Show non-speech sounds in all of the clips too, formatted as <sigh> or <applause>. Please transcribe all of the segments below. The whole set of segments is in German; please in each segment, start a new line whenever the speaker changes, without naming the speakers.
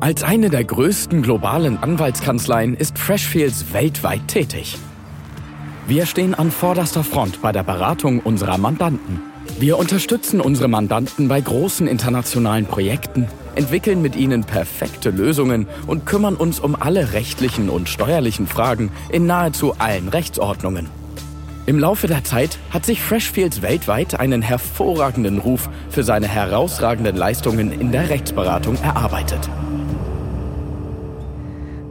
Als eine der größten globalen Anwaltskanzleien ist Freshfields weltweit tätig. Wir stehen an vorderster Front bei der Beratung unserer Mandanten. Wir unterstützen unsere Mandanten bei großen internationalen Projekten, entwickeln mit ihnen perfekte Lösungen und kümmern uns um alle rechtlichen und steuerlichen Fragen in nahezu allen Rechtsordnungen. Im Laufe der Zeit hat sich Freshfields weltweit einen hervorragenden Ruf für seine herausragenden Leistungen in der Rechtsberatung erarbeitet.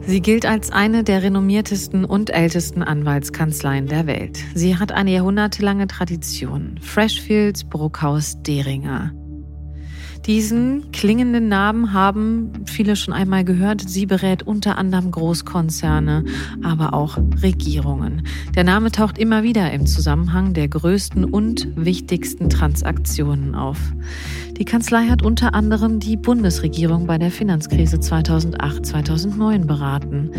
Sie gilt als eine der renommiertesten und ältesten Anwaltskanzleien der Welt. Sie hat eine jahrhundertelange Tradition. Freshfields Bruckhaus Deringer. Diesen klingenden Namen haben viele schon einmal gehört. Sie berät unter anderem Großkonzerne, aber auch Regierungen. Der Name taucht immer wieder im Zusammenhang der größten und wichtigsten Transaktionen auf. Die Kanzlei hat unter anderem die Bundesregierung bei der Finanzkrise 2008-2009 beraten.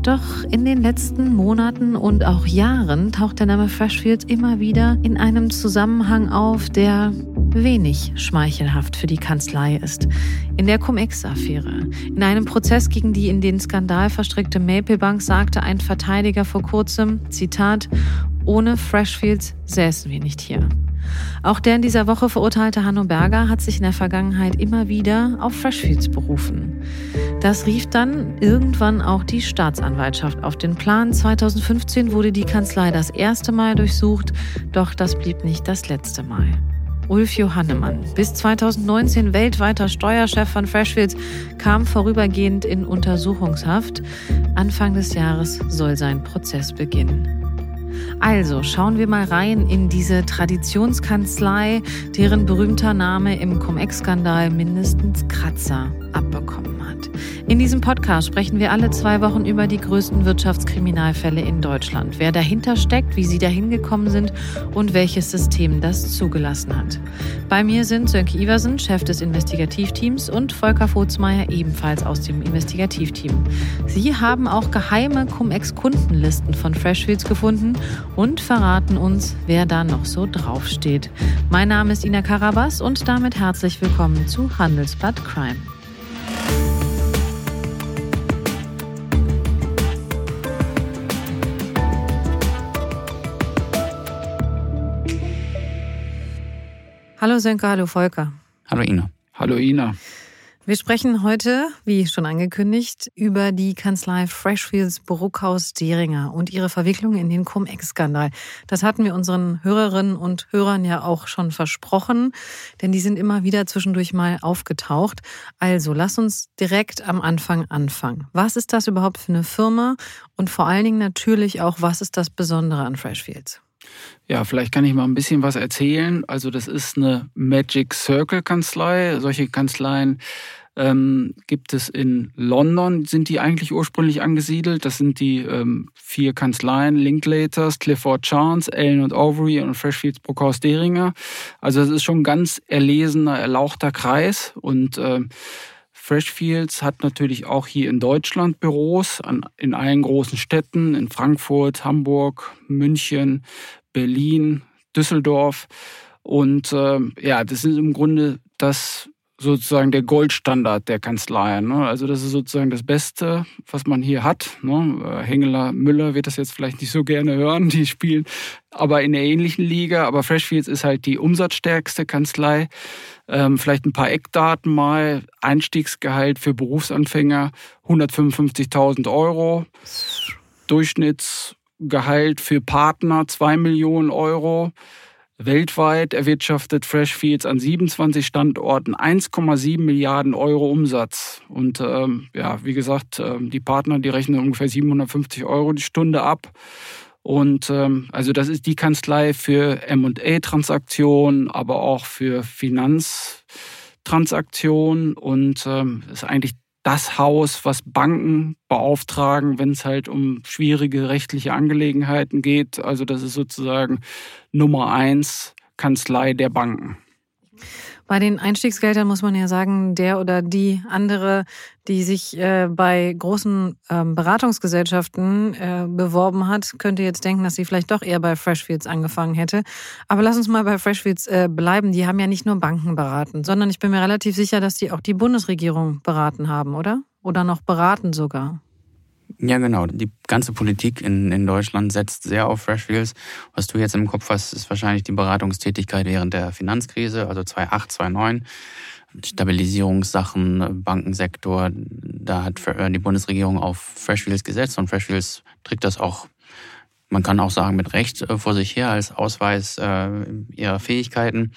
Doch in den letzten Monaten und auch Jahren taucht der Name Freshfields immer wieder in einem Zusammenhang auf, der wenig schmeichelhaft für die Kanzlei ist. In der Cum-Ex-Affäre. In einem Prozess gegen die in den Skandal verstrickte Maple Bank sagte ein Verteidiger vor kurzem, Zitat, ohne Freshfields säßen wir nicht hier. Auch der in dieser Woche verurteilte Hanno Berger hat sich in der Vergangenheit immer wieder auf Freshfields berufen. Das rief dann irgendwann auch die Staatsanwaltschaft auf den Plan. 2015 wurde die Kanzlei das erste Mal durchsucht, doch das blieb nicht das letzte Mal. Ulf Johannemann, bis 2019 weltweiter Steuerchef von Freshfields, kam vorübergehend in Untersuchungshaft. Anfang des Jahres soll sein Prozess beginnen. Also schauen wir mal rein in diese Traditionskanzlei, deren berühmter Name im Cum-Ex-Skandal mindestens Kratzer abbekommen hat. In diesem Podcast sprechen wir alle zwei Wochen über die größten Wirtschaftskriminalfälle in Deutschland, wer dahinter steckt, wie sie dahin gekommen sind und welches System das zugelassen hat. Bei mir sind Sönke Iversen, Chef des Investigativteams, und Volker Vogtsmeier, ebenfalls aus dem Investigativteam. Sie haben auch geheime Cum-Ex-Kundenlisten von Freshfields gefunden und verraten uns, wer da noch so draufsteht. Mein Name ist Ina Karabas und damit herzlich willkommen zu Handelsblatt Crime. Hallo Sönke, hallo Volker.
Hallo Ina.
Hallo Ina.
Wir sprechen heute, wie schon angekündigt, über die Kanzlei Freshfields Bruckhaus Deringer und ihre Verwicklung in den Cum-Ex-Skandal. Das hatten wir unseren Hörerinnen und Hörern ja auch schon versprochen, denn die sind immer wieder zwischendurch mal aufgetaucht. Also, lass uns direkt am Anfang anfangen. Was ist das überhaupt für eine Firma und vor allen Dingen natürlich auch, was ist das Besondere an Freshfields?
Ja, vielleicht kann ich mal ein bisschen was erzählen. Also das ist eine Magic Circle Kanzlei. Solche Kanzleien ähm, gibt es in London, sind die eigentlich ursprünglich angesiedelt. Das sind die ähm, vier Kanzleien, Linklaters, Clifford Chance, Allen und Overy und Freshfields Brockhaus Deringer. Also das ist schon ein ganz erlesener, erlauchter Kreis und ähm, Freshfields hat natürlich auch hier in Deutschland Büros an, in allen großen Städten, in Frankfurt, Hamburg, München, Berlin, Düsseldorf. Und äh, ja, das ist im Grunde das sozusagen der Goldstandard der Kanzleien. Ne? Also das ist sozusagen das Beste, was man hier hat. Ne? Äh, Hengeler, Müller wird das jetzt vielleicht nicht so gerne hören, die spielen aber in der ähnlichen Liga. Aber Freshfields ist halt die umsatzstärkste Kanzlei. Ähm, vielleicht ein paar Eckdaten mal. Einstiegsgehalt für Berufsanfänger 155.000 Euro. Durchschnittsgehalt für Partner 2 Millionen Euro. Weltweit erwirtschaftet Freshfields an 27 Standorten 1,7 Milliarden Euro Umsatz. Und ähm, ja, wie gesagt, äh, die Partner, die rechnen ungefähr 750 Euro die Stunde ab. Und ähm, also das ist die Kanzlei für M&A-Transaktionen, aber auch für Finanztransaktionen und ähm, ist eigentlich das Haus, was Banken beauftragen, wenn es halt um schwierige rechtliche Angelegenheiten geht. Also das ist sozusagen Nummer eins Kanzlei der Banken.
Bei den Einstiegsgeldern muss man ja sagen, der oder die andere, die sich äh, bei großen ähm, Beratungsgesellschaften äh, beworben hat, könnte jetzt denken, dass sie vielleicht doch eher bei Freshfields angefangen hätte. Aber lass uns mal bei Freshfields äh, bleiben. Die haben ja nicht nur Banken beraten, sondern ich bin mir relativ sicher, dass die auch die Bundesregierung beraten haben, oder? oder noch beraten sogar.
Ja, genau. Die ganze Politik in, in Deutschland setzt sehr auf Freshfields. Was du jetzt im Kopf hast, ist wahrscheinlich die Beratungstätigkeit während der Finanzkrise, also 2008, 2009. Stabilisierungssachen, Bankensektor, da hat äh, die Bundesregierung auf Freshfields gesetzt und Freshfields trägt das auch, man kann auch sagen, mit Recht äh, vor sich her als Ausweis äh, ihrer Fähigkeiten.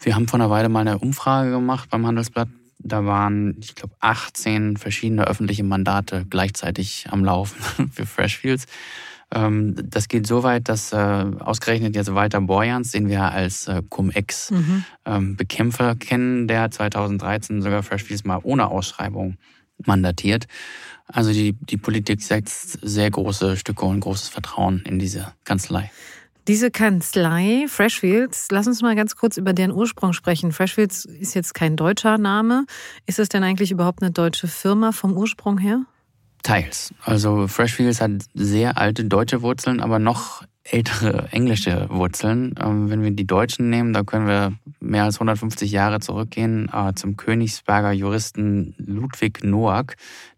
Wir haben vor einer Weile mal eine Umfrage gemacht beim Handelsblatt da waren, ich glaube, 18 verschiedene öffentliche Mandate gleichzeitig am Laufen <laughs> für Freshfields. Ähm, das geht so weit, dass äh, ausgerechnet jetzt Walter Borjans, den wir als äh, Cum-Ex-Bekämpfer mhm. kennen, der 2013 sogar Freshfields mal ohne Ausschreibung mandatiert. Also die, die Politik setzt sehr große Stücke und großes Vertrauen in diese Kanzlei.
Diese Kanzlei Freshfields, lass uns mal ganz kurz über deren Ursprung sprechen. Freshfields ist jetzt kein deutscher Name. Ist es denn eigentlich überhaupt eine deutsche Firma vom Ursprung her?
Teils. Also Freshfields hat sehr alte deutsche Wurzeln, aber noch ältere englische Wurzeln. Ähm, wenn wir die Deutschen nehmen, da können wir mehr als 150 Jahre zurückgehen äh, zum Königsberger Juristen Ludwig Noack,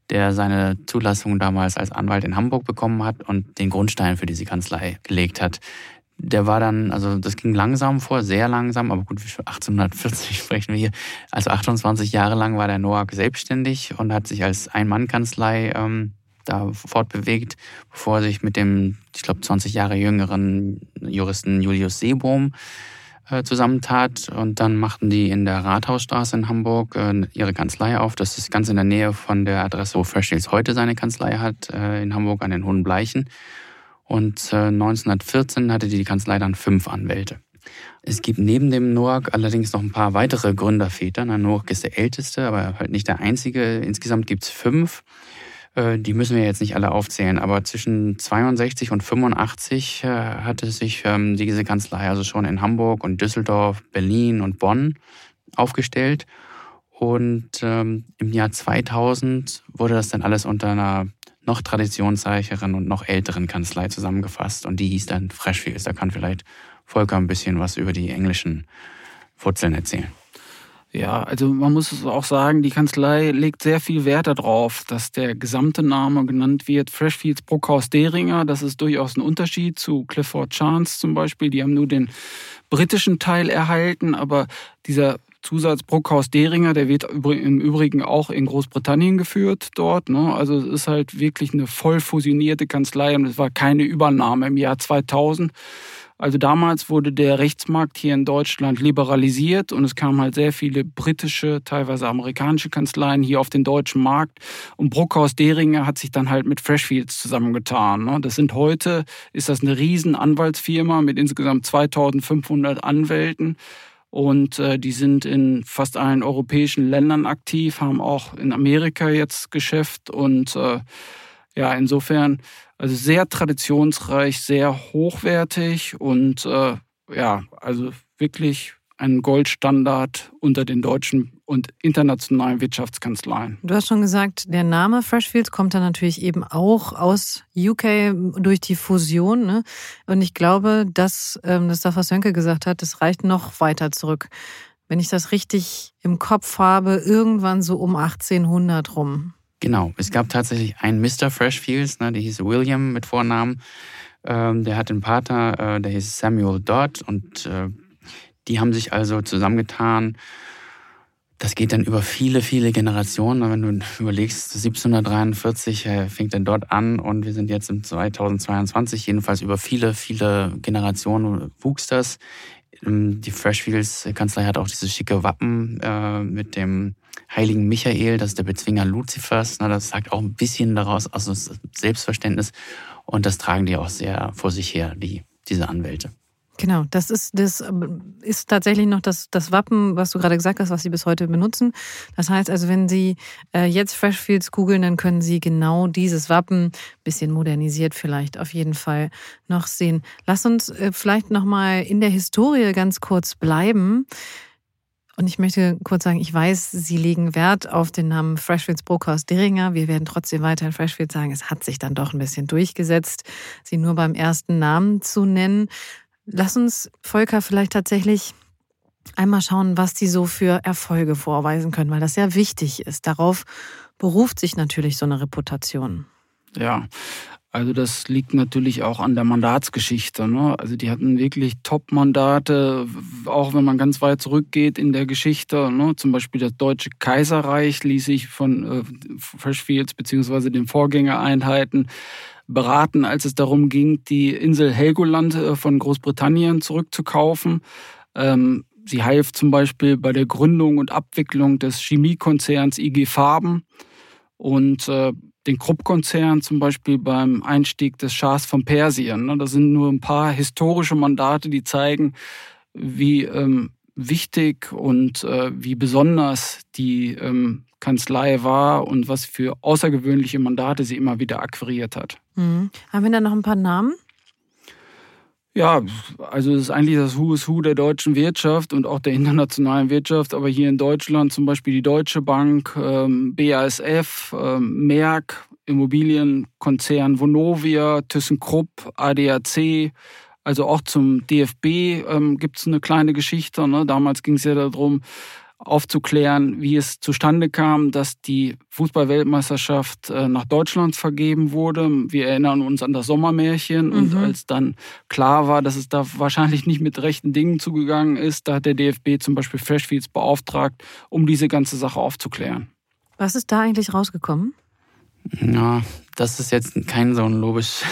der seine Zulassung damals als Anwalt in Hamburg bekommen hat und den Grundstein für diese Kanzlei gelegt hat der war dann, also das ging langsam vor, sehr langsam, aber gut, 1840 <laughs> sprechen wir hier. Also 28 Jahre lang war der Noack selbstständig und hat sich als Ein-Mann-Kanzlei ähm, da fortbewegt, bevor er sich mit dem, ich glaube, 20 Jahre jüngeren Juristen Julius Seebohm äh, zusammentat. Und dann machten die in der Rathausstraße in Hamburg äh, ihre Kanzlei auf. Das ist ganz in der Nähe von der Adresse, wo Freshfields heute seine Kanzlei hat, äh, in Hamburg an den Hohen Bleichen. Und 1914 äh, hatte die Kanzlei dann fünf Anwälte. Es gibt neben dem Noack allerdings noch ein paar weitere Gründerväter. Na, Noack ist der älteste, aber halt nicht der einzige. Insgesamt gibt es fünf. Äh, die müssen wir jetzt nicht alle aufzählen, aber zwischen 62 und 85 äh, hatte sich ähm, diese Kanzlei also schon in Hamburg und Düsseldorf, Berlin und Bonn aufgestellt. Und ähm, im Jahr 2000 wurde das dann alles unter einer noch traditionsreicheren und noch älteren Kanzlei zusammengefasst und die hieß dann Freshfields. Da kann vielleicht Volker ein bisschen was über die englischen Wurzeln erzählen.
Ja, also man muss auch sagen, die Kanzlei legt sehr viel Wert darauf, dass der gesamte Name genannt wird. Freshfields Bruckhaus Deringer, das ist durchaus ein Unterschied zu Clifford Chance zum Beispiel. Die haben nur den britischen Teil erhalten, aber dieser Zusatz Bruckhaus Deringer, der wird im Übrigen auch in Großbritannien geführt dort. Ne? Also es ist halt wirklich eine voll fusionierte Kanzlei und es war keine Übernahme im Jahr 2000. Also damals wurde der Rechtsmarkt hier in Deutschland liberalisiert und es kamen halt sehr viele britische, teilweise amerikanische Kanzleien hier auf den deutschen Markt. Und Bruckhaus Deringer hat sich dann halt mit Freshfields zusammengetan. Ne? Das sind heute, ist das eine riesen Anwaltsfirma mit insgesamt 2500 Anwälten. Und äh, die sind in fast allen europäischen Ländern aktiv, haben auch in Amerika jetzt Geschäft. Und äh, ja, insofern, also sehr traditionsreich, sehr hochwertig und äh, ja, also wirklich ein Goldstandard unter den deutschen und internationalen Wirtschaftskanzleien.
Du hast schon gesagt, der Name Freshfields kommt dann natürlich eben auch aus UK durch die Fusion. Ne? Und ich glaube, dass ähm, das, was Sönke gesagt hat, das reicht noch weiter zurück. Wenn ich das richtig im Kopf habe, irgendwann so um 1800 rum.
Genau, es gab tatsächlich einen Mr. Freshfields, ne, der hieß William mit Vornamen. Ähm, der hatte einen Pater, äh, der hieß Samuel Dodd und äh, die haben sich also zusammengetan. Das geht dann über viele, viele Generationen. Wenn du überlegst, 1743 äh, fängt er dort an und wir sind jetzt im 2022, jedenfalls über viele, viele Generationen wuchs das. Ähm, die Freshfields Kanzlei hat auch dieses schicke Wappen äh, mit dem heiligen Michael, das ist der Bezwinger Luzifers. das sagt auch ein bisschen daraus, also das Selbstverständnis. Und das tragen die auch sehr vor sich her, die, diese Anwälte.
Genau, das ist, das ähm, ist tatsächlich noch das, das Wappen, was du gerade gesagt hast, was sie bis heute benutzen. Das heißt also, wenn Sie äh, jetzt Freshfields googeln, dann können Sie genau dieses Wappen, bisschen modernisiert vielleicht, auf jeden Fall noch sehen. Lass uns äh, vielleicht nochmal in der Historie ganz kurz bleiben. Und ich möchte kurz sagen, ich weiß, Sie legen Wert auf den Namen Freshfields Brookhaus Deringer. Wir werden trotzdem weiterhin Freshfields sagen. Es hat sich dann doch ein bisschen durchgesetzt, Sie nur beim ersten Namen zu nennen. Lass uns, Volker, vielleicht tatsächlich einmal schauen, was die so für Erfolge vorweisen können, weil das ja wichtig ist. Darauf beruft sich natürlich so eine Reputation?
Ja, also das liegt natürlich auch an der Mandatsgeschichte. Ne? Also die hatten wirklich Top-Mandate, auch wenn man ganz weit zurückgeht in der Geschichte. Ne? Zum Beispiel das Deutsche Kaiserreich ließ sich von äh, Freshfields beziehungsweise den Vorgängereinheiten beraten, als es darum ging, die Insel Helgoland äh, von Großbritannien zurückzukaufen. Ähm, sie half zum Beispiel bei der Gründung und Abwicklung des Chemiekonzerns IG Farben. Und äh, den Krupp-Konzern zum Beispiel beim Einstieg des Schahs von Persien. Ne? Das sind nur ein paar historische Mandate, die zeigen, wie ähm, wichtig und äh, wie besonders die ähm, Kanzlei war und was für außergewöhnliche Mandate sie immer wieder akquiriert hat.
Mhm. Haben wir da noch ein paar Namen?
Ja, also es ist eigentlich das Who is Who der deutschen Wirtschaft und auch der internationalen Wirtschaft. Aber hier in Deutschland zum Beispiel die Deutsche Bank, ähm, BASF, ähm, Merck, Immobilienkonzern Vonovia, ThyssenKrupp, ADAC. Also auch zum DFB ähm, gibt es eine kleine Geschichte. Ne? Damals ging es ja darum, aufzuklären, wie es zustande kam, dass die Fußballweltmeisterschaft äh, nach Deutschland vergeben wurde. Wir erinnern uns an das Sommermärchen mhm. und als dann klar war, dass es da wahrscheinlich nicht mit rechten Dingen zugegangen ist, da hat der DFB zum Beispiel Freshfields beauftragt, um diese ganze Sache aufzuklären.
Was ist da eigentlich rausgekommen?
Ja, das ist jetzt kein so ein Lobisch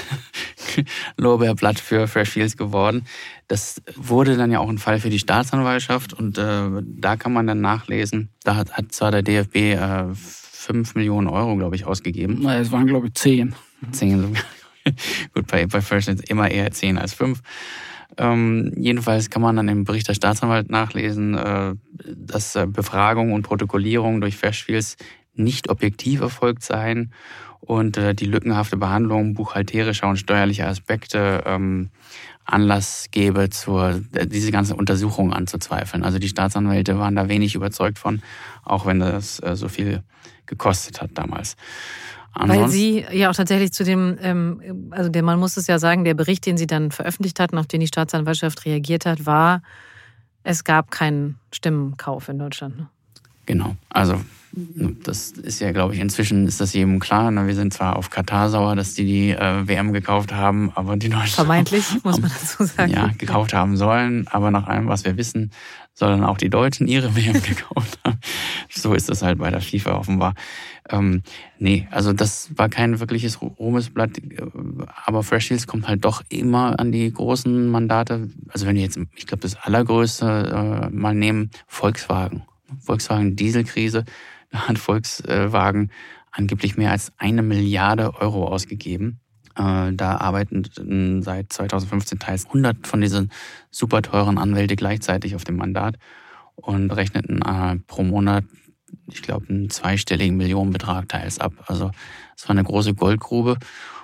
<laughs> Lorbeerblatt für Freshfields geworden. Das wurde dann ja auch ein Fall für die Staatsanwaltschaft und äh, da kann man dann nachlesen. Da hat, hat zwar der DFB äh, 5 Millionen Euro, glaube ich, ausgegeben.
Na, es waren, glaube ich, 10.
10 sogar. <laughs> Gut, bei, bei Freshfields immer eher 10 als 5. Ähm, jedenfalls kann man dann im Bericht der Staatsanwalt nachlesen, äh, dass äh, Befragung und Protokollierung durch Freshfields nicht objektiv erfolgt seien und äh, die lückenhafte Behandlung buchhalterischer und steuerlicher Aspekte ähm, Anlass gebe, zur, äh, diese ganze Untersuchung anzuzweifeln. Also die Staatsanwälte waren da wenig überzeugt von, auch wenn das äh, so viel gekostet hat damals.
Ansonsten, Weil Sie ja auch tatsächlich zu dem, ähm, also der, man muss es ja sagen, der Bericht, den Sie dann veröffentlicht hatten, auf den die Staatsanwaltschaft reagiert hat, war, es gab keinen Stimmenkauf in Deutschland. Ne?
Genau. Also das ist ja, glaube ich, inzwischen ist das jedem klar. Wir sind zwar auf Katar sauer, dass die die äh, WM gekauft haben, aber die Deutschen.
Vermeintlich, <laughs> muss man dazu sagen.
Ja, gekauft haben sollen, aber nach allem, was wir wissen, sollen auch die Deutschen ihre <laughs> WM gekauft haben. So ist es halt bei der FIFA offenbar. Ähm, nee, also das war kein wirkliches Ruhmesblatt, aber Fresh Hills kommt halt doch immer an die großen Mandate. Also wenn wir jetzt, ich glaube, das allergrößte äh, mal nehmen, Volkswagen. Volkswagen Dieselkrise hat Volkswagen angeblich mehr als eine Milliarde Euro ausgegeben. Äh, da arbeiten seit 2015 teils 100 von diesen super teuren Anwälte gleichzeitig auf dem Mandat und rechneten äh, pro Monat, ich glaube, einen zweistelligen Millionenbetrag teils ab. Also es war eine große Goldgrube.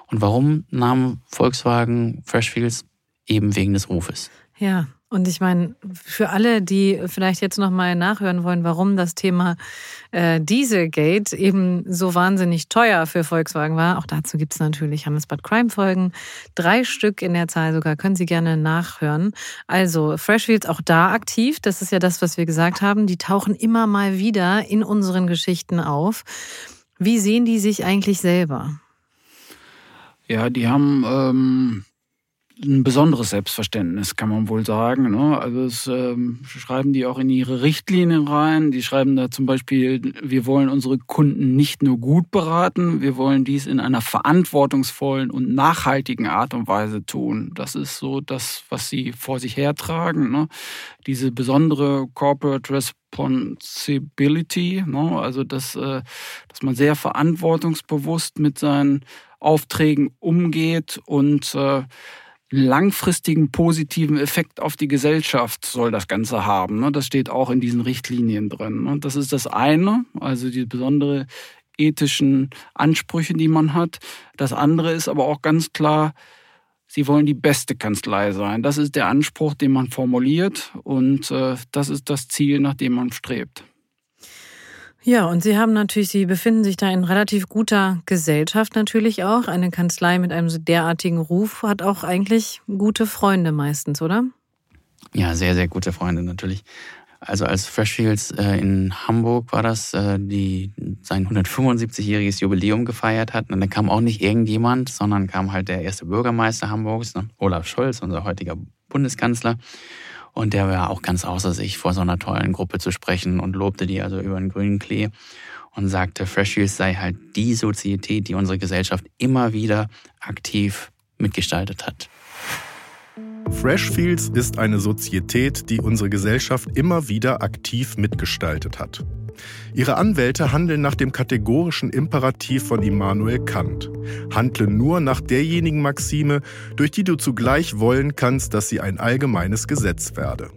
Und warum nahm Volkswagen Freshfields? Eben wegen des Rufes.
Ja, und ich meine, für alle, die vielleicht jetzt nochmal nachhören wollen, warum das Thema äh, Dieselgate eben so wahnsinnig teuer für Volkswagen war, auch dazu gibt es natürlich Handelsbad Crime-Folgen. Drei Stück in der Zahl sogar, können Sie gerne nachhören. Also Freshfields auch da aktiv, das ist ja das, was wir gesagt haben. Die tauchen immer mal wieder in unseren Geschichten auf. Wie sehen die sich eigentlich selber?
Ja, die haben ähm, ein besonderes Selbstverständnis, kann man wohl sagen. Ne? Also das ähm, schreiben die auch in ihre Richtlinien rein. Die schreiben da zum Beispiel, wir wollen unsere Kunden nicht nur gut beraten, wir wollen dies in einer verantwortungsvollen und nachhaltigen Art und Weise tun. Das ist so das, was sie vor sich hertragen. Ne? Diese besondere Corporate Responsibility, ne? also dass, äh, dass man sehr verantwortungsbewusst mit seinen Aufträgen umgeht und äh, langfristigen positiven Effekt auf die Gesellschaft soll das Ganze haben. Ne? Das steht auch in diesen Richtlinien drin. Ne? Das ist das eine, also die besondere ethischen Ansprüche, die man hat. Das andere ist aber auch ganz klar, Sie wollen die beste Kanzlei sein. Das ist der Anspruch, den man formuliert und äh, das ist das Ziel, nach dem man strebt.
Ja, und Sie haben natürlich, Sie befinden sich da in relativ guter Gesellschaft natürlich auch. Eine Kanzlei mit einem derartigen Ruf hat auch eigentlich gute Freunde meistens, oder?
Ja, sehr, sehr gute Freunde natürlich. Also als Freshfields äh, in Hamburg war das, äh, die sein 175-jähriges Jubiläum gefeiert hat. Und da kam auch nicht irgendjemand, sondern kam halt der erste Bürgermeister Hamburgs, ne? Olaf Scholz, unser heutiger Bundeskanzler. Und der war auch ganz außer sich, vor so einer tollen Gruppe zu sprechen und lobte die also über den grünen Klee und sagte, Freshfields sei halt die Sozietät, die unsere Gesellschaft immer wieder aktiv mitgestaltet hat.
Freshfields ist eine Sozietät, die unsere Gesellschaft immer wieder aktiv mitgestaltet hat. Ihre Anwälte handeln nach dem kategorischen Imperativ von Immanuel Kant. Handle nur nach derjenigen Maxime, durch die du zugleich wollen kannst, dass sie ein allgemeines Gesetz werde.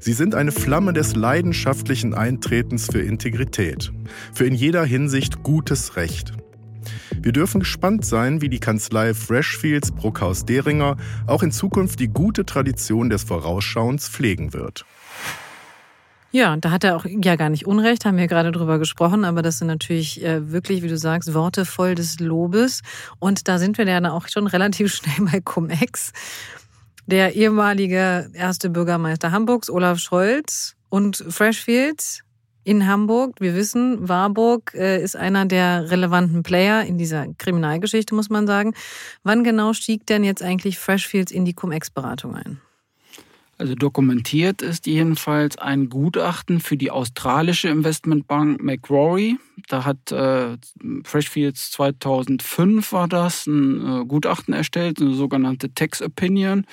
Sie sind eine Flamme des leidenschaftlichen Eintretens für Integrität, für in jeder Hinsicht gutes Recht. Wir dürfen gespannt sein, wie die Kanzlei Freshfields Bruckhaus-Deringer auch in Zukunft die gute Tradition des Vorausschauens pflegen wird.
Ja, da hat er auch ja gar nicht Unrecht, haben wir gerade drüber gesprochen, aber das sind natürlich äh, wirklich, wie du sagst, Worte voll des Lobes. Und da sind wir dann auch schon relativ <laughs> schnell bei Cum-Ex. Der ehemalige erste Bürgermeister Hamburgs, Olaf Scholz und Freshfields in Hamburg. Wir wissen, Warburg äh, ist einer der relevanten Player in dieser Kriminalgeschichte, muss man sagen. Wann genau stieg denn jetzt eigentlich Freshfields in die Cum-Ex-Beratung ein?
Also dokumentiert ist jedenfalls ein Gutachten für die australische Investmentbank Macquarie. Da hat äh, Freshfields 2005 war das ein äh, Gutachten erstellt, eine sogenannte Tax Opinion.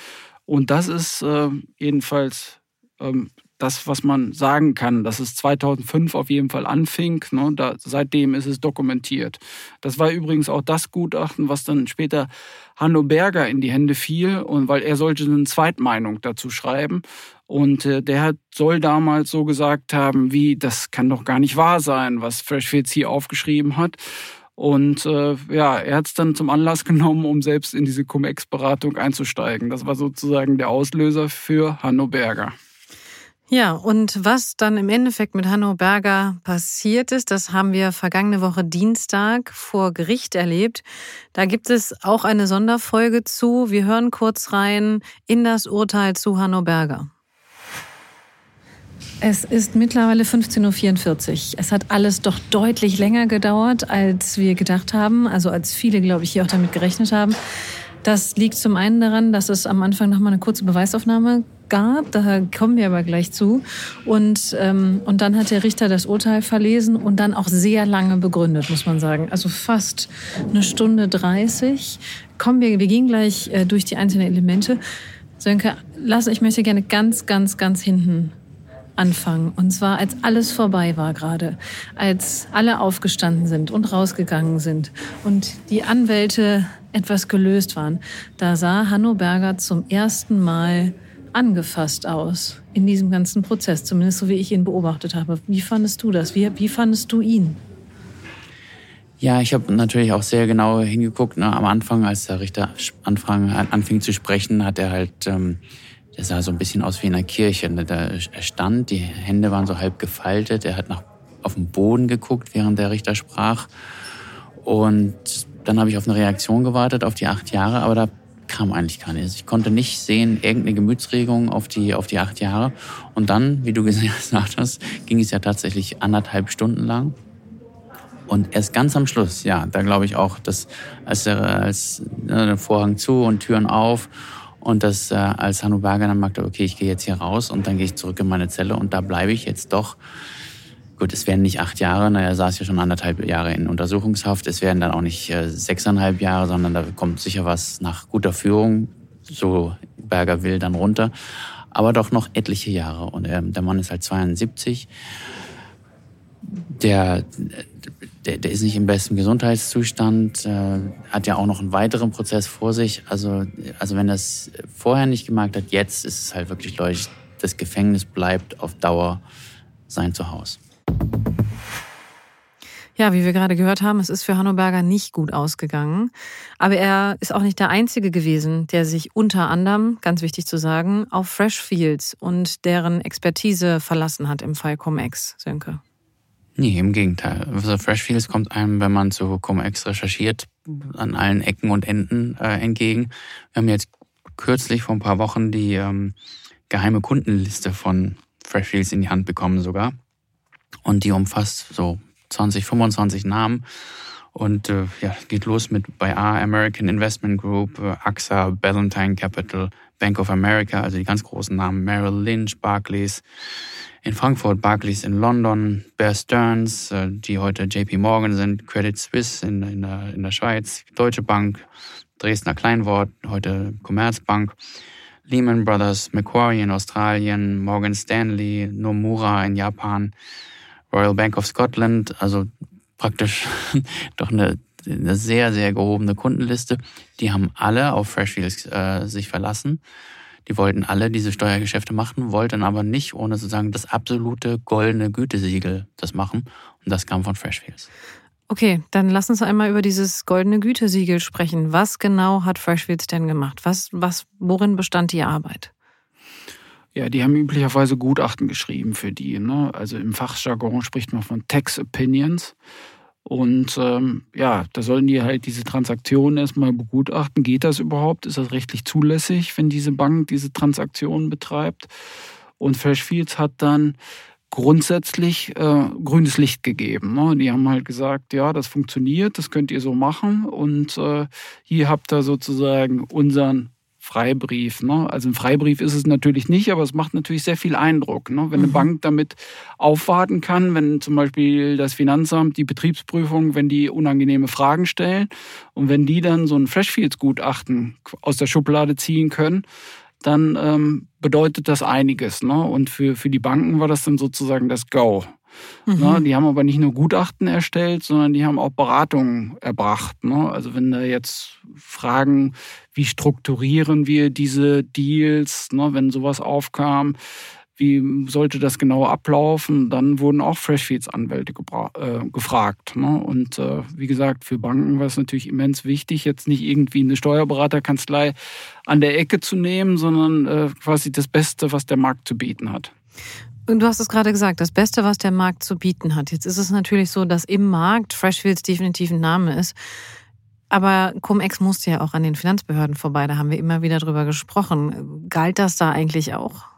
Und das ist äh, jedenfalls ähm, das, was man sagen kann, dass es 2005 auf jeden Fall anfing. Ne, da, seitdem ist es dokumentiert. Das war übrigens auch das Gutachten, was dann später Hanno Berger in die Hände fiel, und weil er sollte eine Zweitmeinung dazu schreiben. Und äh, der hat, soll damals so gesagt haben, wie, das kann doch gar nicht wahr sein, was Freshfields hier aufgeschrieben hat. Und äh, ja, er hat es dann zum Anlass <laughs> genommen, um selbst in diese Cum-Ex-Beratung einzusteigen. Das war sozusagen der Auslöser für Hanno Berger.
Ja, und was dann im Endeffekt mit Hanno Berger passiert ist, das haben wir vergangene Woche Dienstag vor Gericht erlebt. Da gibt es auch eine Sonderfolge zu. Wir hören kurz rein in das Urteil zu Hanno Berger. Es ist mittlerweile 15.44 Uhr. Es hat alles doch deutlich länger gedauert, als wir gedacht haben, also als viele, glaube ich, hier auch damit gerechnet haben. Das liegt zum einen daran, dass es am Anfang noch mal eine kurze Beweisaufnahme gab. Da kommen wir aber gleich zu. Und, ähm, und dann hat der Richter das Urteil verlesen und dann auch sehr lange begründet, muss man sagen. Also fast eine Stunde 30. Kommen wir, wir gehen gleich äh, durch die einzelnen Elemente. Sönke, lass, ich möchte gerne ganz, ganz, ganz hinten anfangen. Und zwar, als alles vorbei war gerade, als alle aufgestanden sind und rausgegangen sind und die Anwälte etwas gelöst waren, da sah Hanno Berger zum ersten Mal angefasst aus in diesem ganzen Prozess, zumindest so wie ich ihn beobachtet habe. Wie fandest du das? Wie, wie fandest du ihn?
Ja, ich habe natürlich auch sehr genau hingeguckt. Ne? Am Anfang, als der Richter anfang, anfing zu sprechen, hat er halt, ähm, der sah so ein bisschen aus wie in einer Kirche. Ne? Da, er stand, die Hände waren so halb gefaltet. Er hat nach, auf den Boden geguckt, während der Richter sprach. Und dann habe ich auf eine Reaktion gewartet, auf die acht Jahre, aber da kam eigentlich gar nichts. Ich konnte nicht sehen, irgendeine Gemütsregung auf die, auf die acht Jahre. Und dann, wie du <laughs> gesagt hast, ging es ja tatsächlich anderthalb Stunden lang. Und erst ganz am Schluss, ja, da glaube ich auch, dass als als der Vorhang zu und Türen auf und dass äh, als Hanno Berger dann merkte, okay, ich gehe jetzt hier raus und dann gehe ich zurück in meine Zelle und da bleibe ich jetzt doch Gut, es werden nicht acht Jahre, na, er saß ja schon anderthalb Jahre in Untersuchungshaft. Es werden dann auch nicht äh, sechseinhalb Jahre, sondern da kommt sicher was nach guter Führung, so Berger will, dann runter. Aber doch noch etliche Jahre. Und ähm, der Mann ist halt 72. Der, der, der ist nicht im besten Gesundheitszustand, äh, hat ja auch noch einen weiteren Prozess vor sich. Also, also wenn das vorher nicht gemerkt hat, jetzt ist es halt wirklich deutlich, das Gefängnis bleibt auf Dauer sein Zuhause.
Ja, wie wir gerade gehört haben, es ist für Hanno Berger nicht gut ausgegangen. Aber er ist auch nicht der Einzige gewesen, der sich unter anderem, ganz wichtig zu sagen, auf Freshfields und deren Expertise verlassen hat im Fall Comex, Sönke.
Nee, im Gegenteil. Also Freshfields kommt einem, wenn man zu Comex recherchiert, an allen Ecken und Enden äh, entgegen. Wir haben jetzt kürzlich vor ein paar Wochen die ähm, geheime Kundenliste von Freshfields in die Hand bekommen sogar. Und die umfasst so 20, 25 Namen. Und äh, ja, geht los mit bei A, American Investment Group, AXA, Ballantine Capital, Bank of America, also die ganz großen Namen, Merrill Lynch, Barclays in Frankfurt, Barclays in London, Bear Stearns, äh, die heute JP Morgan sind, Credit Suisse in, in, der, in der Schweiz, Deutsche Bank, Dresdner Kleinwort, heute Commerzbank, Lehman Brothers, Macquarie in Australien, Morgan Stanley, Nomura in Japan, Royal Bank of Scotland, also praktisch <laughs> doch eine, eine sehr, sehr gehobene Kundenliste. Die haben alle auf Freshfields äh, sich verlassen. Die wollten alle diese Steuergeschäfte machen, wollten aber nicht ohne sozusagen das absolute goldene Gütesiegel das machen. Und das kam von Freshfields.
Okay, dann lass uns einmal über dieses goldene Gütesiegel sprechen. Was genau hat Freshfields denn gemacht? Was, was, worin bestand die Arbeit?
Ja, die haben üblicherweise Gutachten geschrieben für die. Ne? Also im Fachjargon spricht man von Tax Opinions. Und ähm, ja, da sollen die halt diese Transaktionen erstmal begutachten. Geht das überhaupt? Ist das rechtlich zulässig, wenn diese Bank diese Transaktionen betreibt? Und Freshfields hat dann grundsätzlich äh, grünes Licht gegeben. Ne? Die haben halt gesagt, ja, das funktioniert, das könnt ihr so machen und äh, hier habt ihr sozusagen unseren Freibrief. Ne? Also ein Freibrief ist es natürlich nicht, aber es macht natürlich sehr viel Eindruck. Ne? Wenn mhm. eine Bank damit aufwarten kann, wenn zum Beispiel das Finanzamt, die Betriebsprüfung, wenn die unangenehme Fragen stellen und wenn die dann so ein Freshfields-Gutachten aus der Schublade ziehen können, dann ähm, bedeutet das einiges. Ne? Und für, für die Banken war das dann sozusagen das Go. Mhm. Ne? Die haben aber nicht nur Gutachten erstellt, sondern die haben auch Beratungen erbracht. Ne? Also wenn da jetzt Fragen, wie strukturieren wir diese Deals, ne? wenn sowas aufkam, wie sollte das genau ablaufen? Dann wurden auch Freshfields-Anwälte äh, gefragt. Ne? Und äh, wie gesagt, für Banken war es natürlich immens wichtig, jetzt nicht irgendwie eine Steuerberaterkanzlei an der Ecke zu nehmen, sondern äh, quasi das Beste, was der Markt zu bieten hat.
Und du hast es gerade gesagt, das Beste, was der Markt zu bieten hat. Jetzt ist es natürlich so, dass im Markt Freshfields definitiv ein Name ist. Aber Cum-Ex musste ja auch an den Finanzbehörden vorbei. Da haben wir immer wieder drüber gesprochen. Galt das da eigentlich auch?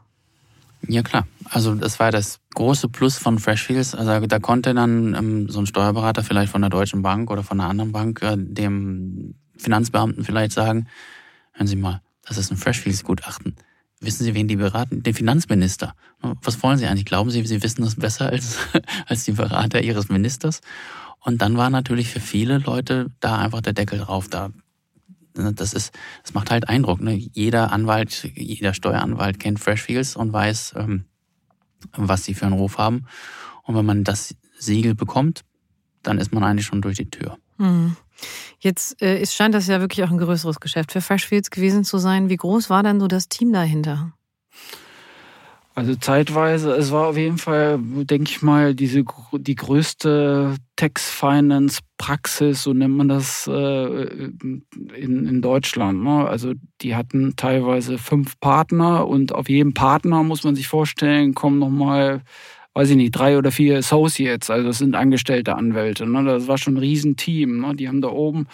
Ja klar, also das war das große Plus von Freshfields. Also da konnte dann ähm, so ein Steuerberater vielleicht von der Deutschen Bank oder von einer anderen Bank äh, dem Finanzbeamten vielleicht sagen, hören Sie mal, das ist ein Freshfields-Gutachten. Wissen Sie, wen die beraten? Den Finanzminister. Was wollen Sie eigentlich? Glauben Sie, Sie wissen das besser als, <laughs> als die Berater Ihres Ministers? Und dann war natürlich für viele Leute da einfach der Deckel drauf. Da das ist, das macht halt Eindruck. Ne? Jeder Anwalt, jeder Steueranwalt kennt Freshfields und weiß, ähm, was sie für einen Ruf haben. Und wenn man das Siegel bekommt, dann ist man eigentlich schon durch die Tür.
Mhm. Jetzt äh, ist, scheint das ja wirklich auch ein größeres Geschäft für Freshfields gewesen zu sein. Wie groß war denn so das Team dahinter?
Also zeitweise, es war auf jeden Fall, denke ich mal, diese die größte Tax Finance Praxis, so nennt man das äh, in, in Deutschland. Ne? Also die hatten teilweise fünf Partner und auf jedem Partner muss man sich vorstellen, kommen nochmal, weiß ich nicht, drei oder vier Associates, also das sind angestellte Anwälte. Ne? Das war schon ein Riesenteam. Ne? Die haben da oben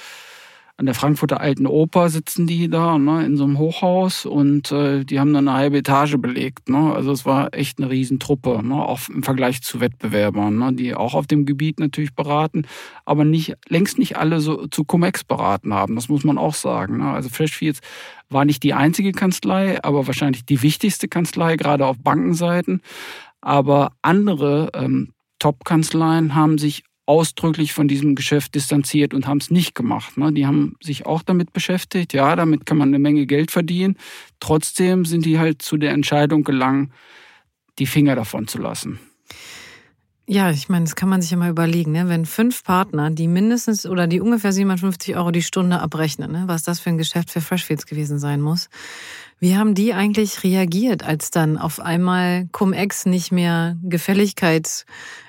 an der Frankfurter Alten Oper sitzen die da, ne, in so einem Hochhaus und äh, die haben dann eine halbe Etage belegt. Ne? Also es war echt eine Riesentruppe, ne? auch im Vergleich zu Wettbewerbern, ne? die auch auf dem Gebiet natürlich beraten, aber nicht längst nicht alle so zu Cum-Ex beraten haben. Das muss man auch sagen. Ne? Also Freshfields war nicht die einzige Kanzlei, aber wahrscheinlich die wichtigste Kanzlei, gerade auf Bankenseiten. Aber andere ähm, Top-Kanzleien haben sich ausdrücklich von diesem Geschäft distanziert und haben es nicht gemacht. Ne? Die haben sich auch damit beschäftigt. Ja, damit kann man eine Menge Geld verdienen. Trotzdem sind die halt zu der Entscheidung gelangt, die Finger davon zu lassen.
Ja, ich meine, das kann man sich ja mal überlegen, ne? wenn fünf Partner, die mindestens oder die ungefähr 750 Euro die Stunde abrechnen, ne? was das für ein Geschäft für Freshfields gewesen sein muss. Wie haben die eigentlich reagiert, als dann auf einmal Cum-Ex nicht mehr Gefälligkeit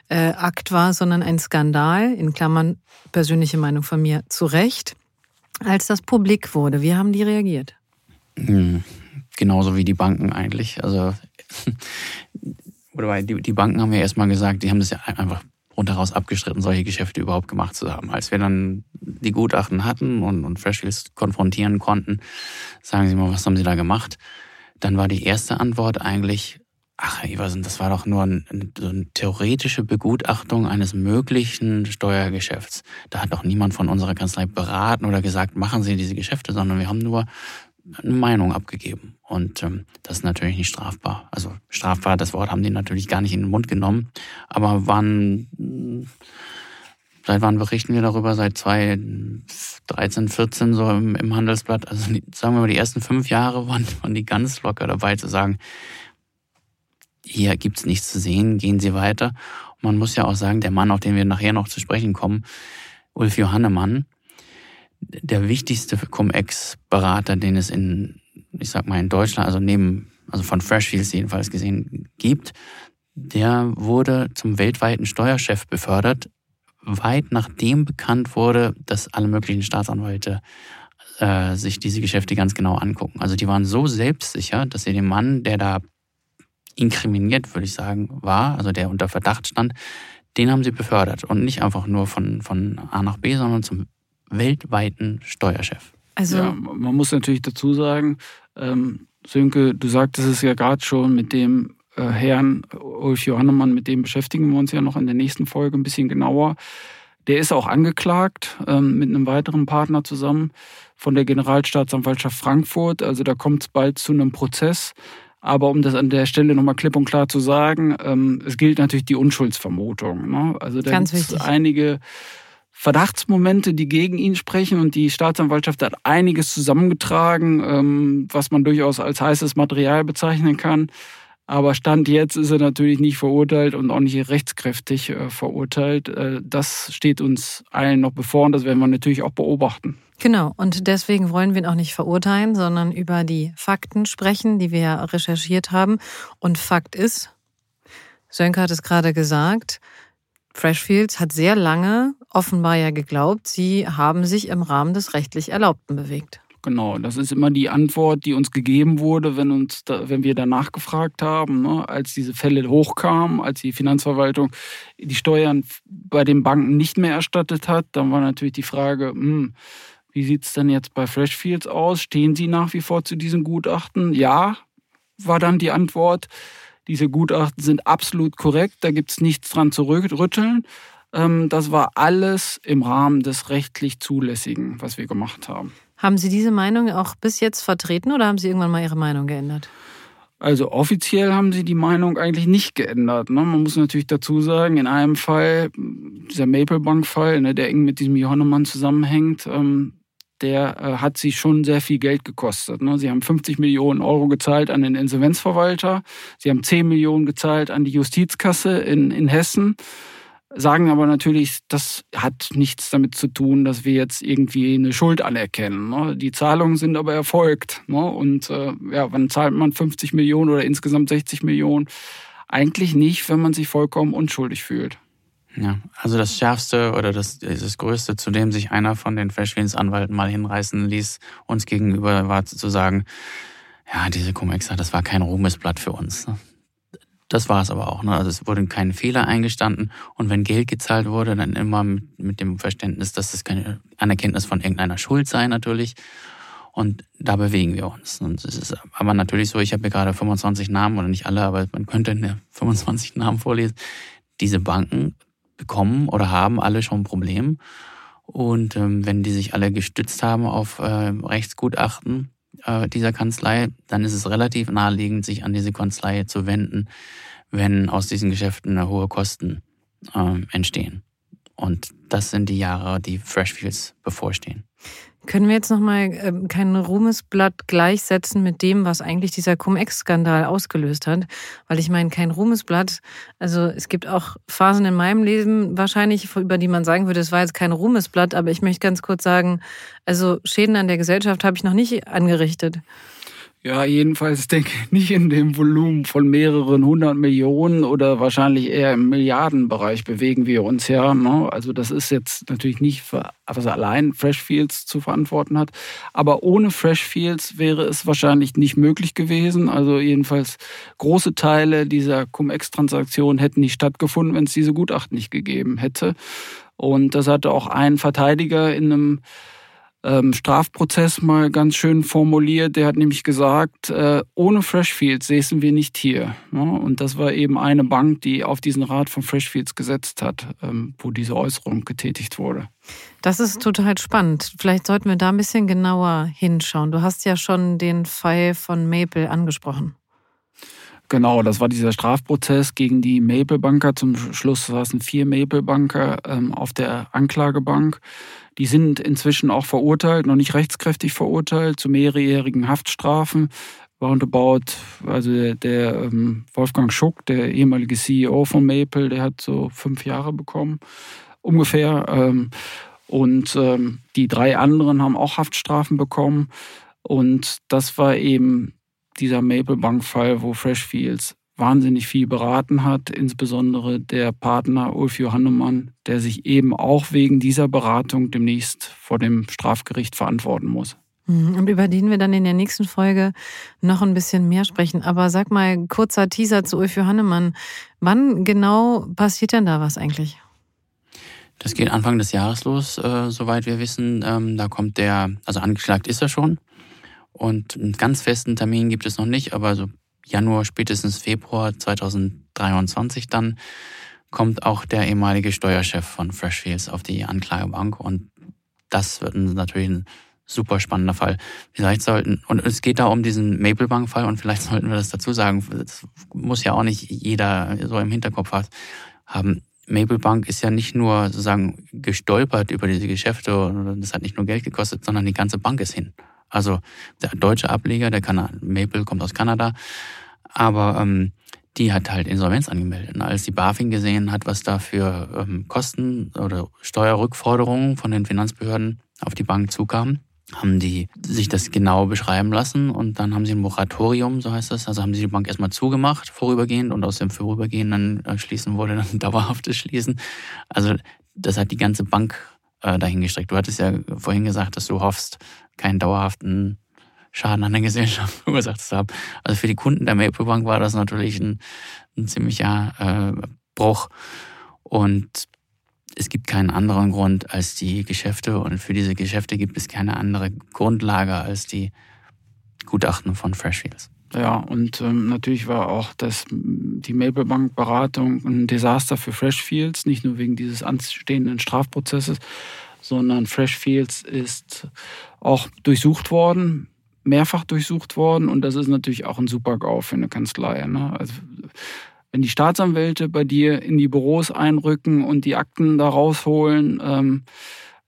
äh, Akt war, sondern ein Skandal, in Klammern persönliche Meinung von mir, zu Recht, als das publik wurde. Wie haben die reagiert?
Hm, genauso wie die Banken eigentlich. Also <laughs> oder die, die Banken haben ja erstmal gesagt, die haben das ja einfach rundheraus abgestritten, solche Geschäfte überhaupt gemacht zu haben. Als wir dann die Gutachten hatten und, und Freshfields konfrontieren konnten, sagen Sie mal, was haben Sie da gemacht? Dann war die erste Antwort eigentlich, Ach, Eversen, das war doch nur ein, so eine theoretische Begutachtung eines möglichen Steuergeschäfts. Da hat doch niemand von unserer Kanzlei beraten oder gesagt, machen Sie diese Geschäfte, sondern wir haben nur eine Meinung abgegeben. Und ähm, das ist natürlich nicht strafbar. Also strafbar, das Wort haben die natürlich gar nicht in den Mund genommen, aber waren, seit wann berichten wir darüber? Seit 2013, 14 so im, im Handelsblatt. Also sagen wir mal, die ersten fünf Jahre waren, waren die ganz locker dabei zu sagen, hier gibt's nichts zu sehen, gehen Sie weiter. Und man muss ja auch sagen, der Mann, auf den wir nachher noch zu sprechen kommen, Ulf Johannemann, der wichtigste Cum-Ex-Berater, den es in, ich sag mal, in Deutschland, also neben, also von Freshfields jedenfalls gesehen, gibt, der wurde zum weltweiten Steuerchef befördert, weit nachdem bekannt wurde, dass alle möglichen Staatsanwälte äh, sich diese Geschäfte ganz genau angucken. Also die waren so selbstsicher, dass sie den Mann, der da inkriminiert, würde ich sagen, war, also der unter Verdacht stand, den haben sie befördert und nicht einfach nur von, von A nach B, sondern zum weltweiten Steuerchef.
Also ja, man muss natürlich dazu sagen, ähm, Sönke, du sagtest es ja gerade schon mit dem äh, Herrn Ulf Johannemann, mit dem beschäftigen wir uns ja noch in der nächsten Folge ein bisschen genauer. Der ist auch angeklagt ähm, mit einem weiteren Partner zusammen von der Generalstaatsanwaltschaft Frankfurt. Also da kommt es bald zu einem Prozess. Aber um das an der Stelle nochmal klipp und klar zu sagen, ähm, es gilt natürlich die Unschuldsvermutung. Ne? Also da gibt es einige Verdachtsmomente, die gegen ihn sprechen und die Staatsanwaltschaft hat einiges zusammengetragen, ähm, was man durchaus als heißes Material bezeichnen kann. Aber Stand jetzt ist er natürlich nicht verurteilt und auch nicht rechtskräftig äh, verurteilt. Äh, das steht uns allen noch bevor und das werden wir natürlich auch beobachten.
Genau, und deswegen wollen wir ihn auch nicht verurteilen, sondern über die Fakten sprechen, die wir recherchiert haben. Und Fakt ist, Sönke hat es gerade gesagt, Freshfields hat sehr lange offenbar ja geglaubt, sie haben sich im Rahmen des rechtlich Erlaubten bewegt.
Genau, das ist immer die Antwort, die uns gegeben wurde, wenn, uns da, wenn wir danach gefragt haben, ne? als diese Fälle hochkamen, als die Finanzverwaltung die Steuern bei den Banken nicht mehr erstattet hat, dann war natürlich die Frage, hm, wie sieht es denn jetzt bei Freshfields aus? Stehen Sie nach wie vor zu diesen Gutachten? Ja, war dann die Antwort. Diese Gutachten sind absolut korrekt, da gibt es nichts dran zu rütteln. Ähm, das war alles im Rahmen des rechtlich Zulässigen, was wir gemacht haben.
Haben Sie diese Meinung auch bis jetzt vertreten oder haben Sie irgendwann mal Ihre Meinung geändert?
Also offiziell haben sie die Meinung eigentlich nicht geändert. Ne? Man muss natürlich dazu sagen, in einem Fall, dieser Maple Bank-Fall, ne, der eng mit diesem Johannemann zusammenhängt, ähm, der äh, hat sie schon sehr viel Geld gekostet. Ne? Sie haben 50 Millionen Euro gezahlt an den Insolvenzverwalter, sie haben 10 Millionen gezahlt an die Justizkasse in, in Hessen sagen aber natürlich, das hat nichts damit zu tun, dass wir jetzt irgendwie eine Schuld anerkennen. Ne? Die Zahlungen sind aber erfolgt. Ne? Und äh, ja, wann zahlt man 50 Millionen oder insgesamt 60 Millionen? Eigentlich nicht, wenn man sich vollkommen unschuldig fühlt.
Ja, also das Schärfste oder das, das Größte, zu dem sich einer von den Verschwindensanwalten mal hinreißen ließ, uns gegenüber war zu sagen, ja, diese Cum-Exa, das war kein Ruhmesblatt für uns. Das war es aber auch. Ne? Also es wurde kein Fehler eingestanden und wenn Geld gezahlt wurde, dann immer mit, mit dem Verständnis, dass es keine Anerkenntnis von irgendeiner Schuld sei natürlich. Und da bewegen wir uns. Und es ist aber natürlich so, ich habe hier gerade 25 Namen, oder nicht alle, aber man könnte 25 Namen vorlesen. Diese Banken bekommen oder haben alle schon ein Problem. Und ähm, wenn die sich alle gestützt haben auf äh, Rechtsgutachten, äh, dieser Kanzlei, dann ist es relativ naheliegend, sich an diese Kanzlei zu wenden, wenn aus diesen Geschäften hohe Kosten äh, entstehen. Und das sind die Jahre, die Freshfields bevorstehen.
Können wir jetzt nochmal äh, kein Ruhmesblatt gleichsetzen mit dem, was eigentlich dieser Cum-Ex-Skandal ausgelöst hat? Weil ich meine, kein Ruhmesblatt, also es gibt auch Phasen in meinem Leben wahrscheinlich, über die man sagen würde, es war jetzt kein Ruhmesblatt, aber ich möchte ganz kurz sagen, also Schäden an der Gesellschaft habe ich noch nicht angerichtet.
Ja, jedenfalls denke ich <laughs> nicht in dem Volumen von mehreren hundert Millionen oder wahrscheinlich eher im Milliardenbereich bewegen wir uns ja. Ne? Also das ist jetzt natürlich nicht, was allein Freshfields zu verantworten hat. Aber ohne Freshfields wäre es wahrscheinlich nicht möglich gewesen. Also jedenfalls große Teile dieser Cum-Ex-Transaktion hätten nicht stattgefunden, wenn es diese Gutachten nicht gegeben hätte. Und das hatte auch ein Verteidiger in einem ähm, Strafprozess mal ganz schön formuliert. Der hat nämlich gesagt, äh, ohne Freshfields säßen wir nicht hier. Ja? Und das war eben eine Bank, die auf diesen Rat von Freshfields gesetzt hat, ähm, wo diese Äußerung getätigt wurde.
Das ist total spannend. Vielleicht sollten wir da ein bisschen genauer hinschauen. Du hast ja schon den Fall von Maple angesprochen.
Genau, das war dieser Strafprozess gegen die Maple-Banker. Zum Schluss saßen vier Maple-Banker ähm, auf der Anklagebank. Die sind inzwischen auch verurteilt, noch nicht rechtskräftig verurteilt, zu mehrjährigen Haftstrafen. Roundabout, also der, der ähm, Wolfgang Schuck, der ehemalige CEO von Maple, der hat so fünf Jahre bekommen, ungefähr. Ähm, und ähm, die drei anderen haben auch Haftstrafen bekommen. Und das war eben dieser Maple Bank-Fall, wo Freshfields wahnsinnig viel beraten hat, insbesondere der Partner Ulf Johannemann, der sich eben auch wegen dieser Beratung demnächst vor dem Strafgericht verantworten muss.
Mhm, und über den wir dann in der nächsten Folge noch ein bisschen mehr sprechen. Aber sag mal, kurzer Teaser zu Ulf Johannemann. Wann genau passiert denn da was eigentlich?
Das geht Anfang des Jahres los, äh, soweit wir wissen. Ähm, da kommt der, also angeklagt ist er schon. Und einen ganz festen Termin gibt es noch nicht, aber so Januar, spätestens Februar 2023 dann kommt auch der ehemalige Steuerchef von Freshfields auf die Anklagebank und das wird natürlich ein super spannender Fall. Vielleicht sollten, und es geht da um diesen Maple Bank Fall und vielleicht <laughs> sollten wir das dazu sagen, das muss ja auch nicht jeder so im Hinterkopf haben. Maple Bank ist ja nicht nur sozusagen gestolpert über diese Geschäfte, das hat nicht nur Geld gekostet, sondern die ganze Bank ist hin. Also der deutsche Ableger, der Kanal, Maple kommt aus Kanada, aber ähm, die hat halt Insolvenz angemeldet. Und als die BaFin gesehen hat, was da für ähm, Kosten oder Steuerrückforderungen von den Finanzbehörden auf die Bank zukamen, haben die sich das genau beschreiben lassen und dann haben sie ein Moratorium, so heißt das, also haben sie die Bank erstmal zugemacht, vorübergehend und aus dem vorübergehenden äh, Schließen wurde dann <laughs> dauerhaftes Schließen. Also das hat die ganze Bank äh, dahingestreckt. Du hattest ja vorhin gesagt, dass du hoffst, keinen dauerhaften Schaden an der Gesellschaft <laughs> verursacht zu haben. Also für die Kunden der Maple Bank war das natürlich ein, ein ziemlicher äh, Bruch. Und es gibt keinen anderen Grund als die Geschäfte und für diese Geschäfte gibt es keine andere Grundlage als die Gutachten von Freshfields.
Ja, und ähm, natürlich war auch das, die Maple Bank Beratung ein Desaster für Freshfields, nicht nur wegen dieses anstehenden Strafprozesses, sondern Freshfields ist auch durchsucht worden, mehrfach durchsucht worden und das ist natürlich auch ein super GAU für eine Kanzlei. Ne? Also, wenn die Staatsanwälte bei dir in die Büros einrücken und die Akten da rausholen, ähm,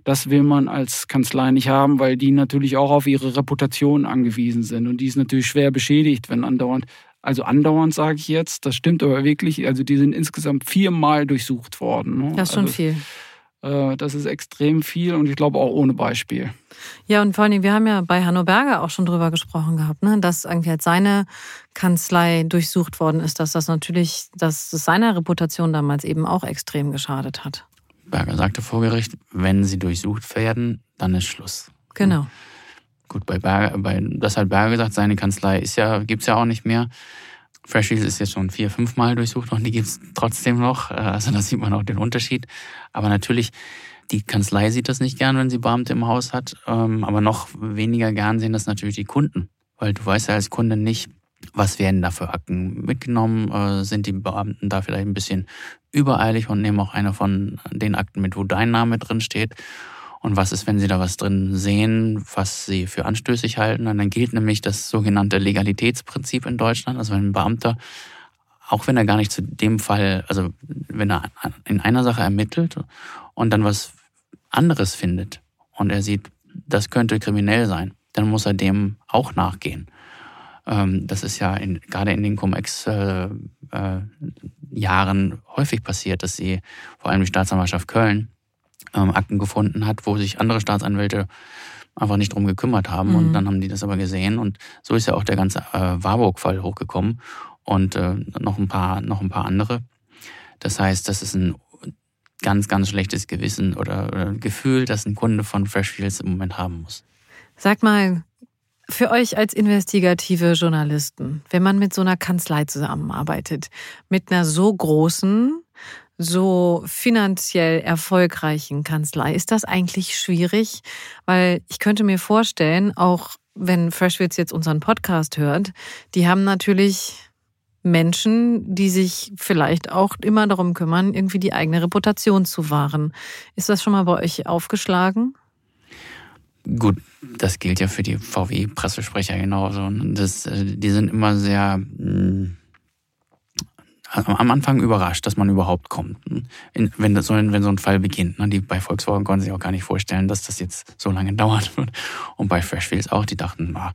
das will man als Kanzlei nicht haben, weil die natürlich auch auf ihre Reputation angewiesen sind. Und die ist natürlich schwer beschädigt, wenn andauernd, also andauernd sage ich jetzt, das stimmt aber wirklich, also die sind insgesamt viermal durchsucht worden.
Ne? Das ist schon
also,
viel.
Äh, das ist extrem viel und ich glaube auch ohne Beispiel.
Ja, und vor allem, wir haben ja bei Hanno Berger auch schon drüber gesprochen gehabt, ne, dass irgendwie halt seine Kanzlei durchsucht worden ist, dass das natürlich, dass es seiner Reputation damals eben auch extrem geschadet hat.
Berger sagte vor Gericht, wenn sie durchsucht werden, dann ist Schluss.
Genau.
Gut, bei Berger, bei, das hat Berger gesagt, seine Kanzlei ist ja, gibt's ja auch nicht mehr. Freshies ist jetzt schon vier, fünf Mal durchsucht und die gibt's trotzdem noch. Äh, also da sieht man auch den Unterschied. Aber natürlich, die Kanzlei sieht das nicht gern, wenn sie Beamte im Haus hat. Ähm, aber noch weniger gern sehen das natürlich die Kunden. Weil du weißt ja als Kunde nicht, was werden da für Akten mitgenommen? Äh, sind die Beamten da vielleicht ein bisschen übereilig und nehmen auch eine von den Akten mit, wo dein Name drin steht? Und was ist, wenn sie da was drin sehen, was sie für anstößig halten? Und dann gilt nämlich das sogenannte Legalitätsprinzip in Deutschland. Also wenn ein Beamter, auch wenn er gar nicht zu dem Fall, also wenn er in einer Sache ermittelt und dann was anderes findet und er sieht, das könnte kriminell sein, dann muss er dem auch nachgehen. Ähm, das ist ja in, gerade in den Cum-Ex-Jahren äh, äh, häufig passiert, dass sie, vor allem die Staatsanwaltschaft Köln, ähm, Akten gefunden hat, wo sich andere Staatsanwälte einfach nicht drum gekümmert haben. Mhm. Und dann haben die das aber gesehen. Und so ist ja auch der ganze äh, Warburg-Fall hochgekommen und äh, noch ein paar, noch ein paar andere. Das heißt, das ist ein ganz, ganz schlechtes Gewissen oder, oder Gefühl, das ein Kunde von Freshfields im Moment haben muss.
Sag mal, für euch als investigative Journalisten, wenn man mit so einer Kanzlei zusammenarbeitet, mit einer so großen, so finanziell erfolgreichen Kanzlei? Ist das eigentlich schwierig? Weil ich könnte mir vorstellen, auch wenn Freshwitz jetzt unseren Podcast hört, die haben natürlich Menschen, die sich vielleicht auch immer darum kümmern, irgendwie die eigene Reputation zu wahren. Ist das schon mal bei euch aufgeschlagen?
Gut, das gilt ja für die VW-Pressesprecher genauso. Das, äh, die sind immer sehr mm, am Anfang überrascht, dass man überhaupt kommt. wenn, das, wenn so ein Fall beginnt. Ne? Die bei Volkswagen konnten sich auch gar nicht vorstellen, dass das jetzt so lange <laughs> dauern wird. Und bei Freshfields auch, die dachten, na,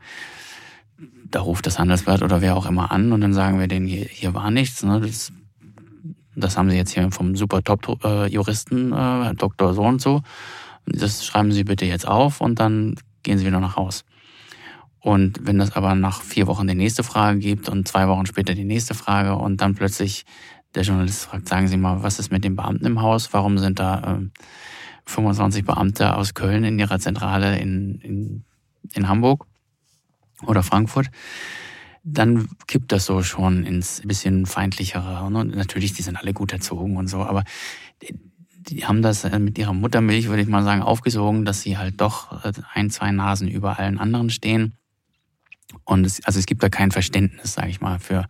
da ruft das Handelsblatt oder wer auch immer an und dann sagen wir denen, hier, hier war nichts. Ne? Das, das haben sie jetzt hier vom super Top-Juristen, äh, Dr. So und so das schreiben Sie bitte jetzt auf und dann gehen Sie wieder nach Haus. Und wenn das aber nach vier Wochen die nächste Frage gibt und zwei Wochen später die nächste Frage und dann plötzlich der Journalist fragt, sagen Sie mal, was ist mit den Beamten im Haus? Warum sind da äh, 25 Beamte aus Köln in ihrer Zentrale in, in, in Hamburg oder Frankfurt? Dann kippt das so schon ins bisschen feindlichere. Und natürlich, die sind alle gut erzogen und so, aber die haben das äh, mit ihrer Muttermilch, würde ich mal sagen, aufgesogen, dass sie halt doch äh, ein, zwei Nasen über allen anderen stehen. Und es, also es gibt da kein Verständnis, sage ich mal, für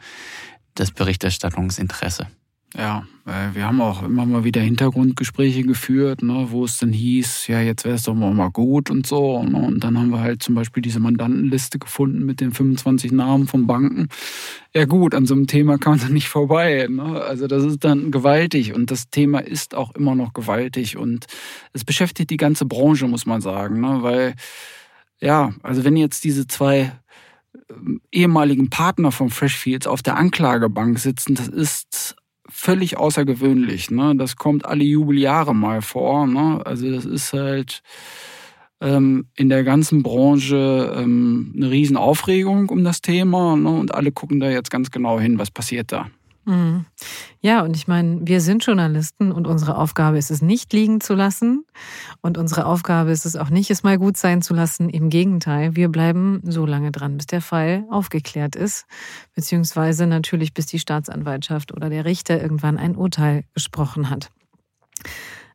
das Berichterstattungsinteresse.
Ja, wir haben auch immer mal wieder Hintergrundgespräche geführt, ne, wo es dann hieß, ja, jetzt wäre es doch mal gut und so. Ne, und dann haben wir halt zum Beispiel diese Mandantenliste gefunden mit den 25 Namen von Banken. Ja gut, an so einem Thema kann man dann nicht vorbei. Ne? Also das ist dann gewaltig und das Thema ist auch immer noch gewaltig und es beschäftigt die ganze Branche, muss man sagen. Ne? Weil, ja, also wenn jetzt diese zwei ähm, ehemaligen Partner von Freshfields auf der Anklagebank sitzen, das ist völlig außergewöhnlich. Ne? Das kommt alle Jubeljahre mal vor. Ne? Also das ist halt ähm, in der ganzen Branche ähm, eine Riesenaufregung um das Thema. Ne? Und alle gucken da jetzt ganz genau hin, was passiert da.
Mhm. Ja, und ich meine, wir sind Journalisten und unsere Aufgabe ist es nicht liegen zu lassen. Und unsere Aufgabe ist es auch nicht, es mal gut sein zu lassen. Im Gegenteil, wir bleiben so lange dran, bis der Fall aufgeklärt ist. Beziehungsweise natürlich, bis die Staatsanwaltschaft oder der Richter irgendwann ein Urteil gesprochen hat.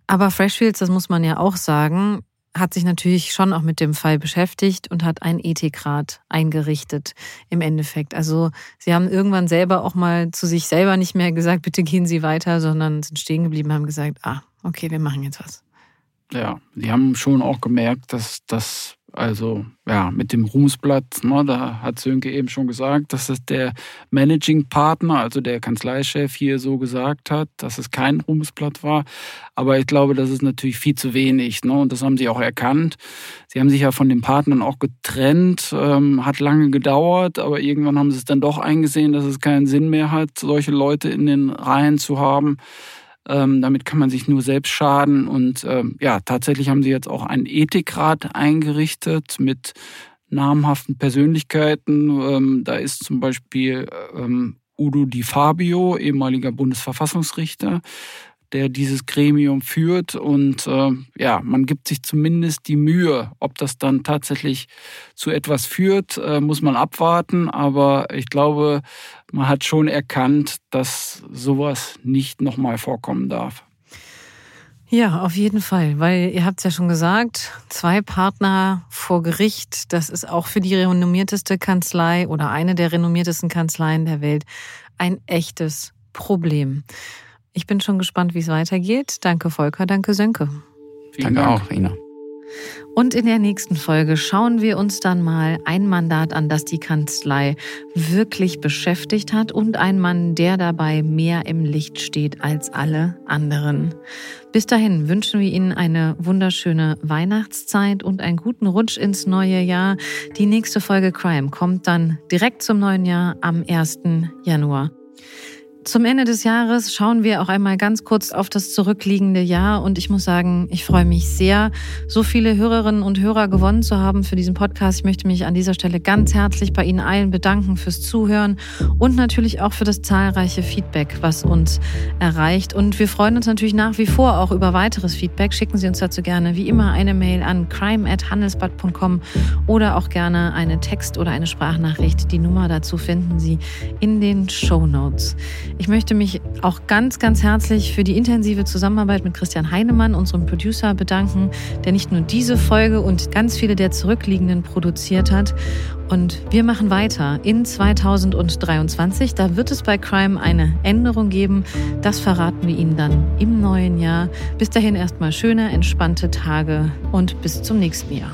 Aber Freshfields, das muss man ja auch sagen, hat sich natürlich schon auch mit dem Fall beschäftigt und hat einen Ethikrat eingerichtet im Endeffekt. Also sie haben irgendwann selber auch mal zu sich selber nicht mehr gesagt, bitte gehen Sie weiter, sondern sind stehen geblieben, haben gesagt, ah, okay, wir machen jetzt was.
Ja, die haben schon auch gemerkt, dass das also ja, mit dem Ruhmesblatt, ne, da hat Sönke eben schon gesagt, dass es der Managing Partner, also der Kanzleichef hier so gesagt hat, dass es kein Ruhmesblatt war. Aber ich glaube, das ist natürlich viel zu wenig. Ne, und das haben sie auch erkannt. Sie haben sich ja von den Partnern auch getrennt, ähm, hat lange gedauert, aber irgendwann haben sie es dann doch eingesehen, dass es keinen Sinn mehr hat, solche Leute in den Reihen zu haben. Ähm, damit kann man sich nur selbst schaden. Und ähm, ja, tatsächlich haben sie jetzt auch einen Ethikrat eingerichtet mit namhaften Persönlichkeiten. Ähm, da ist zum Beispiel ähm, Udo Di Fabio, ehemaliger Bundesverfassungsrichter, der dieses Gremium führt. Und äh, ja, man gibt sich zumindest die Mühe. Ob das dann tatsächlich zu etwas führt, äh, muss man abwarten. Aber ich glaube, man hat schon erkannt, dass sowas nicht nochmal vorkommen darf.
Ja, auf jeden Fall, weil ihr habt es ja schon gesagt, zwei Partner vor Gericht, das ist auch für die renommierteste Kanzlei oder eine der renommiertesten Kanzleien der Welt ein echtes Problem. Ich bin schon gespannt, wie es weitergeht. Danke, Volker. Danke, Sönke.
Vielen Danke Dank. auch, Ina.
Und in der nächsten Folge schauen wir uns dann mal ein Mandat an, das die Kanzlei wirklich beschäftigt hat und ein Mann, der dabei mehr im Licht steht als alle anderen. Bis dahin wünschen wir Ihnen eine wunderschöne Weihnachtszeit und einen guten Rutsch ins neue Jahr. Die nächste Folge Crime kommt dann direkt zum neuen Jahr am 1. Januar. Zum Ende des Jahres schauen wir auch einmal ganz kurz auf das zurückliegende Jahr und ich muss sagen, ich freue mich sehr, so viele Hörerinnen und Hörer gewonnen zu haben für diesen Podcast. Ich möchte mich an dieser Stelle ganz herzlich bei Ihnen allen bedanken fürs Zuhören und natürlich auch für das zahlreiche Feedback, was uns erreicht. Und wir freuen uns natürlich nach wie vor auch über weiteres Feedback. Schicken Sie uns dazu gerne wie immer eine Mail an crime@handelsblatt.com oder auch gerne eine Text- oder eine Sprachnachricht. Die Nummer dazu finden Sie in den Show Notes. Ich möchte mich auch ganz, ganz herzlich für die intensive Zusammenarbeit mit Christian Heinemann, unserem Producer, bedanken, der nicht nur diese Folge und ganz viele der zurückliegenden produziert hat. Und wir machen weiter in 2023. Da wird es bei Crime eine Änderung geben. Das verraten wir Ihnen dann im neuen Jahr. Bis dahin erstmal schöne, entspannte Tage und bis zum nächsten Jahr.